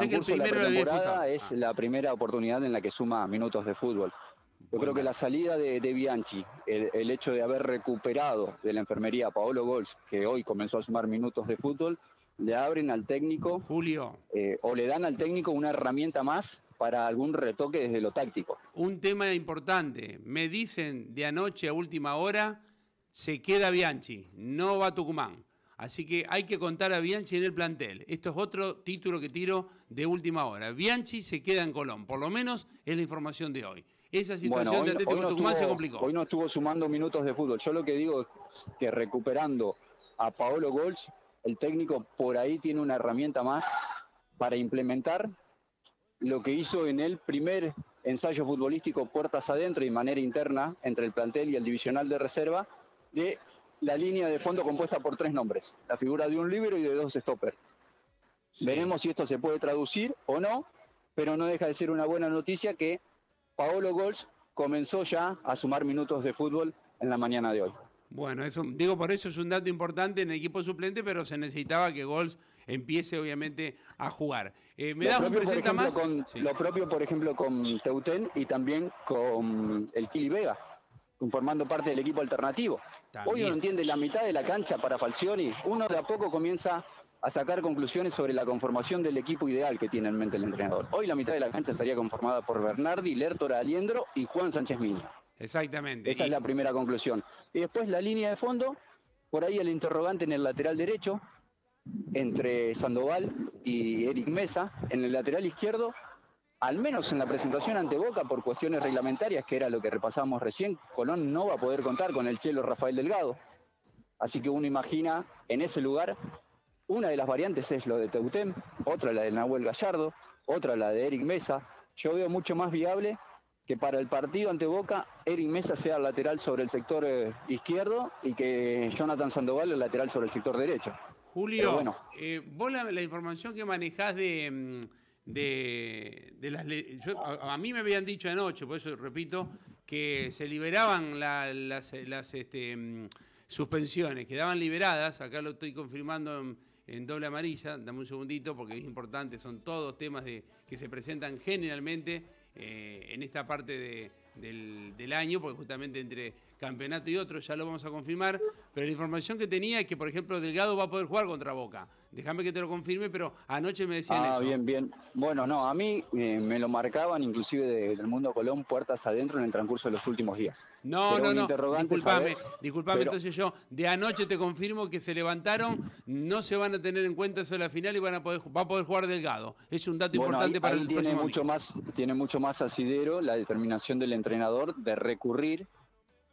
de la primero disputado. es Ah. la primera oportunidad en la que suma minutos de fútbol. Yo creo que la salida de, de Bianchi, el, el hecho de haber recuperado de la enfermería a Paolo Gols, que hoy comenzó a sumar minutos de fútbol, le abren al técnico Julio, eh, o le dan al técnico una herramienta más para algún retoque desde lo táctico. un tema importante. Me dicen de anoche a última hora, se queda Bianchi, no va a Tucumán. Así que hay que contar a Bianchi en el plantel. Esto es otro título que tiro de última hora. Bianchi se queda en Colón, por lo menos es la información de hoy. Esa situación Bueno, hoy, de Atlético no Tucumán se complicó. hoy no estuvo sumando minutos de fútbol. Yo lo que digo es que recuperando a Paolo Gols, el técnico por ahí tiene una herramienta más para implementar lo que hizo en el primer ensayo futbolístico puertas adentro y manera interna entre el plantel y el divisional de reserva de la línea de fondo compuesta por tres nombres, la figura de un líbero y de dos stoppers. Sí. Veremos si esto se puede traducir o no, pero no deja de ser una buena noticia que Paolo Gols comenzó ya a sumar minutos de fútbol en la mañana de hoy. Bueno, eso, digo por eso es un dato importante en el equipo suplente, pero se necesitaba que Gols empiece obviamente a jugar. Eh, ¿Me lo, das un propio, presenta ejemplo, más? con, Sí. lo propio, por ejemplo, con Teutén y también con el Kili Vega, formando parte del equipo alternativo. También. Hoy uno entiende la mitad de la cancha para Falcioni, uno de a poco comienza a sacar conclusiones sobre la conformación del equipo ideal que tiene en mente el entrenador. Hoy la mitad de la cancha estaría conformada por Bernardi, Lertora Aliendro y Juan Sánchez Miño. Exactamente. Esa Y- es la primera conclusión. Y después la línea de fondo, por ahí el interrogante en el lateral derecho, entre Sandoval y Eric Mesa. En el lateral izquierdo, al menos en la presentación ante Boca, por cuestiones reglamentarias, que era lo que repasábamos recién, Colón no va a poder contar con el chelo Rafael Delgado. Así que uno imagina en ese lugar, una de las variantes es lo de Teutem, otra la de Nahuel Gallardo, otra la de Eric Mesa. Yo veo mucho más viable que para el partido ante Boca, Eric Mesa sea lateral sobre el sector eh, izquierdo y que Jonathan Sandoval el lateral sobre el sector derecho. Julio, bueno. eh, vos la, la información que manejás de, mm, de, a, mí me habían dicho anoche, por eso repito, que se liberaban la- las, las, este, mm, suspensiones, quedaban liberadas, acá lo estoy confirmando en, doble amarilla, dame un segundito porque es importante, son todos temas de, que se presentan generalmente eh, en esta parte de- del, del año, porque justamente entre campeonato y otro ya lo vamos a confirmar, pero la información que tenía es que, por ejemplo, Delgado va a poder jugar contra Boca. Déjame que te lo confirme, pero anoche me decían Ah, eso. bien, bien. Bueno, no, a mí eh, me lo marcaban inclusive de- del mundo Colón puertas adentro en el transcurso de los últimos días. No, Pero no, no. Disculpame, disculpame. pero- Entonces yo de anoche te confirmo que se levantaron, no se van a tener en cuenta eso de la final y van a poder, va a poder jugar Delgado. Es un dato Bueno, importante ahí, para ahí el tiene mucho más, tiene mucho más asidero la determinación del entrenador de recurrir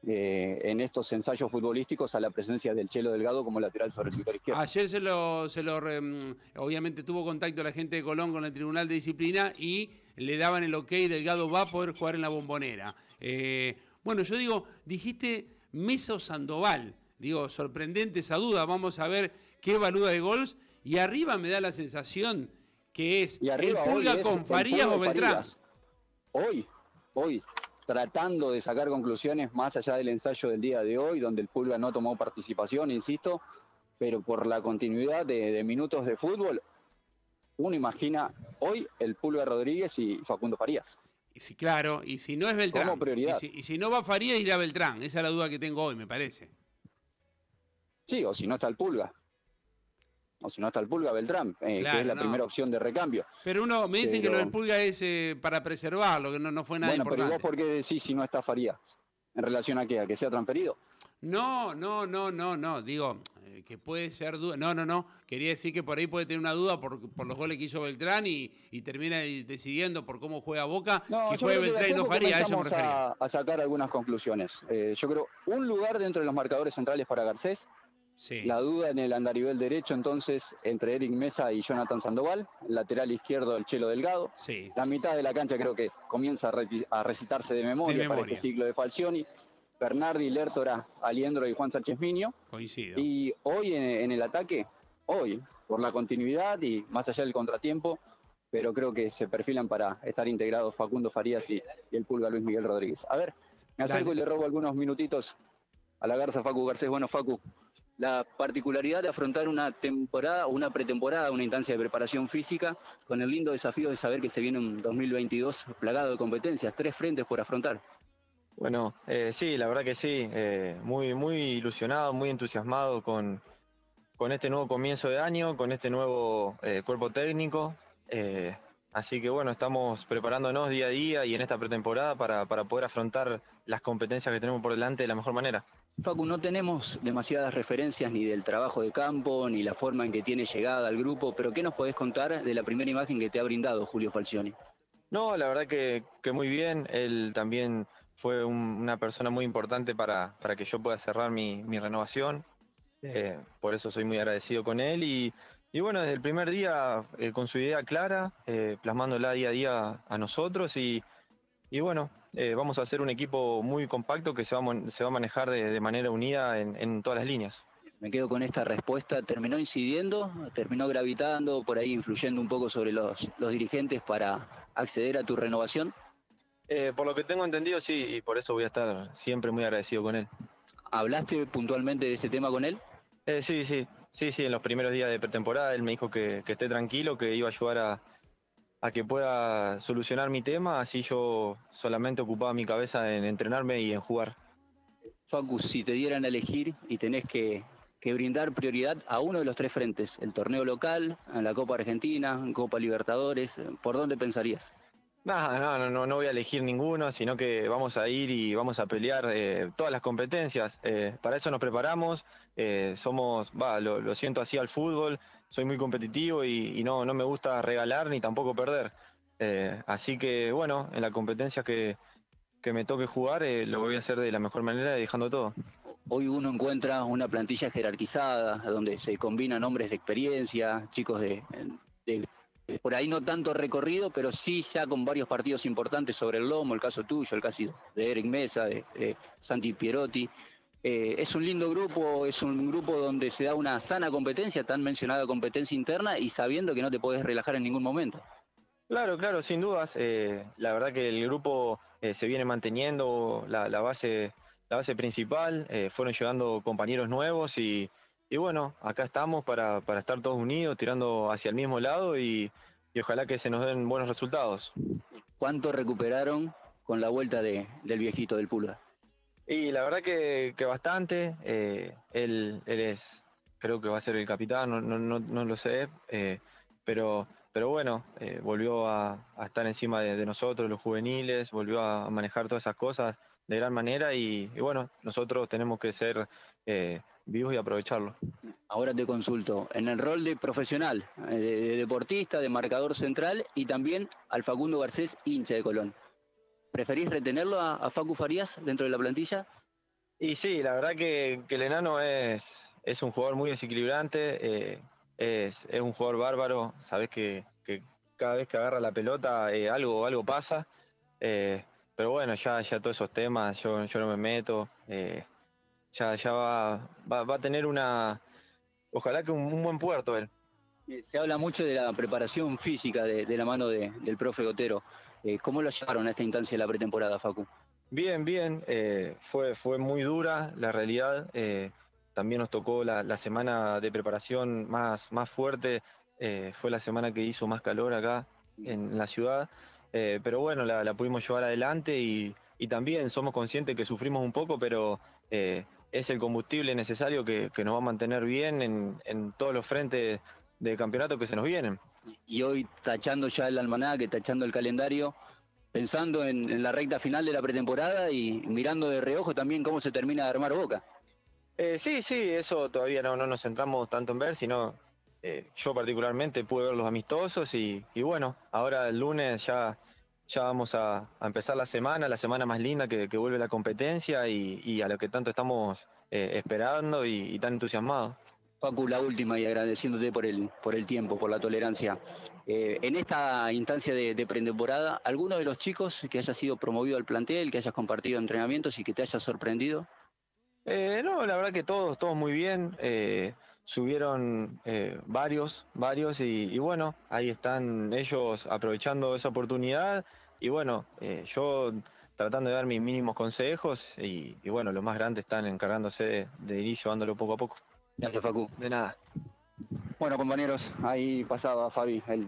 eh, en estos ensayos futbolísticos a la presencia del Chelo Delgado como lateral sobre el sector izquierdo. Ayer se lo, se lo re- mm, obviamente tuvo contacto la gente de Colón con el Tribunal de Disciplina y le daban el ok, Delgado va a poder jugar en la bombonera. Eh, bueno, yo digo, dijiste Mesa o Sandoval. Digo, sorprendente esa duda. Vamos a ver qué evalúa de gols. Y arriba me da la sensación que es Y arriba el Pulga con Farías o Beltrán. Hoy, hoy, tratando de sacar conclusiones más allá del ensayo del día de hoy, donde el Pulga no tomó participación, insisto, pero por la continuidad de, de minutos de fútbol, uno imagina hoy el Pulga Rodríguez y Facundo Farías. Y si, claro, y si no es Beltrán. Como prioridad. Y si, y si no va Farías, irá Beltrán. Esa es la duda que tengo hoy, me parece. Sí, o si no está el Pulga. O si no está el Pulga, Beltrán, eh, Claro, que es la no. primera opción de recambio. Pero uno, me dicen que lo Pero- del Pulga es eh, para preservarlo, que no, no fue nada bueno, pero importante. vos por qué decís si no está Farías? ¿En relación a qué? ¿A que sea transferido? No, no, no, no, no. Digo, eh, que puede ser duda. No, no, no. Quería decir que por ahí puede tener una duda por, por los goles que hizo Beltrán y, y termina decidiendo por cómo juega Boca, No, que juegue que Beltrán y no Faría. A eso me comenzamos refería. a, a sacar algunas conclusiones. Eh, yo creo, un lugar dentro de los marcadores centrales para Garcés, Sí. la duda en el andarivel derecho entonces entre Eric Mesa y Jonathan Sandoval, lateral izquierdo el Chelo Delgado. Sí. La mitad de la cancha creo que comienza a, recitarse de memoria, De para este ciclo de Falcioni. Bernardi, Lertora, Aliendro y Juan Sánchez Miño. Coincido. Y hoy en, en el ataque, hoy, por la continuidad y más allá del contratiempo, pero creo que se perfilan para estar integrados Facundo Farías y, y el Pulga Luis Miguel Rodríguez. A ver, me acerco Dale. y le robo algunos minutitos a la Garza Facu Garcés. Bueno, Facu, la particularidad de afrontar una temporada, una pretemporada, una instancia de preparación física, con el lindo desafío de saber que se viene un 2022 plagado de competencias, tres frentes por afrontar. Bueno, eh, sí, la verdad que sí, eh, muy, muy ilusionado, muy entusiasmado con, con este nuevo comienzo de año, con este nuevo eh, cuerpo técnico. así que bueno, estamos preparándonos día a día y en esta pretemporada para, para poder afrontar las competencias que tenemos por delante de la mejor manera. Facu, no tenemos demasiadas referencias ni del trabajo de campo, ni la forma en que tiene llegada al grupo, pero ¿qué nos podés contar de la primera imagen que te ha brindado Julio Falcioni? No, la verdad que, muy bien. Él también fue una persona muy importante para, para, que yo pueda cerrar mi, renovación. Eh, por eso soy muy agradecido con él. Y, y bueno, desde el primer día, eh, con su idea clara, eh, plasmándola día a día a nosotros y, y bueno, eh, vamos a hacer un equipo muy compacto que se va, se va a manejar de, manera unida en, todas las líneas. Me quedo con esta respuesta. ¿Terminó incidiendo? ¿Terminó gravitando, por ahí influyendo un poco sobre los, dirigentes para acceder a tu renovación? Eh, por lo que tengo entendido, sí, y por eso voy a estar siempre muy agradecido con él. ¿Hablaste puntualmente de este tema con él? Eh, sí, sí, sí, sí, en los primeros días de pretemporada él me dijo que esté tranquilo, que iba a ayudar a, a que pueda solucionar mi tema, así yo solamente ocupaba mi cabeza en entrenarme y en jugar. Facu, si te dieran a elegir y tenés que, brindar prioridad a uno de los tres frentes, el torneo local, la Copa Argentina, Copa Libertadores, ¿por dónde pensarías? No, no, no, no voy a elegir ninguno, sino que vamos a ir y vamos a pelear eh, todas las competencias. Eh, para eso nos preparamos, eh, somos, va, lo, siento así al fútbol, soy muy competitivo y, no, me gusta regalar ni tampoco perder. así que bueno, en la competencia que, que me toque jugar lo voy a hacer de la mejor manera dejando todo. Hoy uno encuentra una plantilla jerarquizada, donde se combinan hombres de experiencia, chicos de por ahí no tanto recorrido, pero sí ya con varios partidos importantes sobre el lomo, el caso tuyo, el caso de Eric Mesa, de, Santi Pierotti. Eh, es un lindo grupo, es un grupo donde se da una sana competencia, tan mencionada competencia interna, y sabiendo que no te puedes relajar en ningún momento. Claro, claro, sin dudas. Eh, la verdad que el grupo eh, se viene manteniendo la, base, la base principal, fueron llegando compañeros nuevos y, y bueno, acá estamos para, estar todos unidos, tirando hacia el mismo lado y, ojalá que se nos den buenos resultados. ¿Cuánto recuperaron con la vuelta de, del viejito del Pulga? Y la verdad que, bastante. Eh, él, es, creo que va a ser el capitán, no, no, no, lo sé, eh, pero, pero bueno, eh, volvió a, estar encima de, nosotros, los juveniles, volvió a manejar todas esas cosas de gran manera y, y bueno, nosotros tenemos que ser vivos y aprovecharlo. Ahora te consulto, en el rol de profesional, eh, de, deportista, de marcador central y también al Facundo Garcés, hincha de Colón. ¿Preferís retenerlo a, Facu Farías dentro de la plantilla? Y sí, la verdad que, el enano es, es un jugador muy desequilibrante, eh, es, un jugador bárbaro, sabes que, cada vez que agarra la pelota eh, algo, algo pasa, pero bueno, ya, ya todos esos temas yo, yo no me meto ya, ya va, va, a tener una, ojalá que un, buen puerto él. Eh, se habla mucho de la preparación física de, la mano del profe Gotero. Eh, ¿Cómo lo llevaron a esta instancia de la pretemporada, Facu? Bien, bien. Eh, fue, fue muy dura la realidad. también nos tocó la, semana de preparación más, más fuerte. fue la semana que hizo más calor acá en la ciudad. pero bueno, la, pudimos llevar adelante y, y, también somos conscientes que sufrimos un poco, pero es el combustible necesario que, nos va a mantener bien en, todos los frentes de campeonato que se nos vienen. Y hoy tachando ya el almanaque, tachando el calendario, pensando en, la recta final de la pretemporada y mirando de reojo también cómo se termina de armar Boca. Eh, sí, sí, eso todavía no, no nos centramos tanto en ver, sino eh, yo particularmente pude ver los amistosos y, y bueno, ahora el lunes ya ya vamos a, empezar la semana, la semana más linda que, vuelve la competencia y, a lo que tanto estamos eh, esperando y, tan entusiasmados. Facu, la última y agradeciéndote por el, por el tiempo, por la tolerancia. Eh, en esta instancia de, de pretemporada, ¿alguno de los chicos que haya sido promovido al plantel, que hayas compartido entrenamientos y que te haya sorprendido? Eh, no, la verdad que todos, todos muy bien subieron eh, varios, varios y, bueno, ahí están ellos aprovechando esa oportunidad y bueno, eh, yo tratando de dar mis mínimos consejos y, bueno, los más grandes están encargándose de, de inicio, dándolo poco a poco. Gracias, Facu. De nada. Bueno, compañeros, ahí pasaba Fabi, el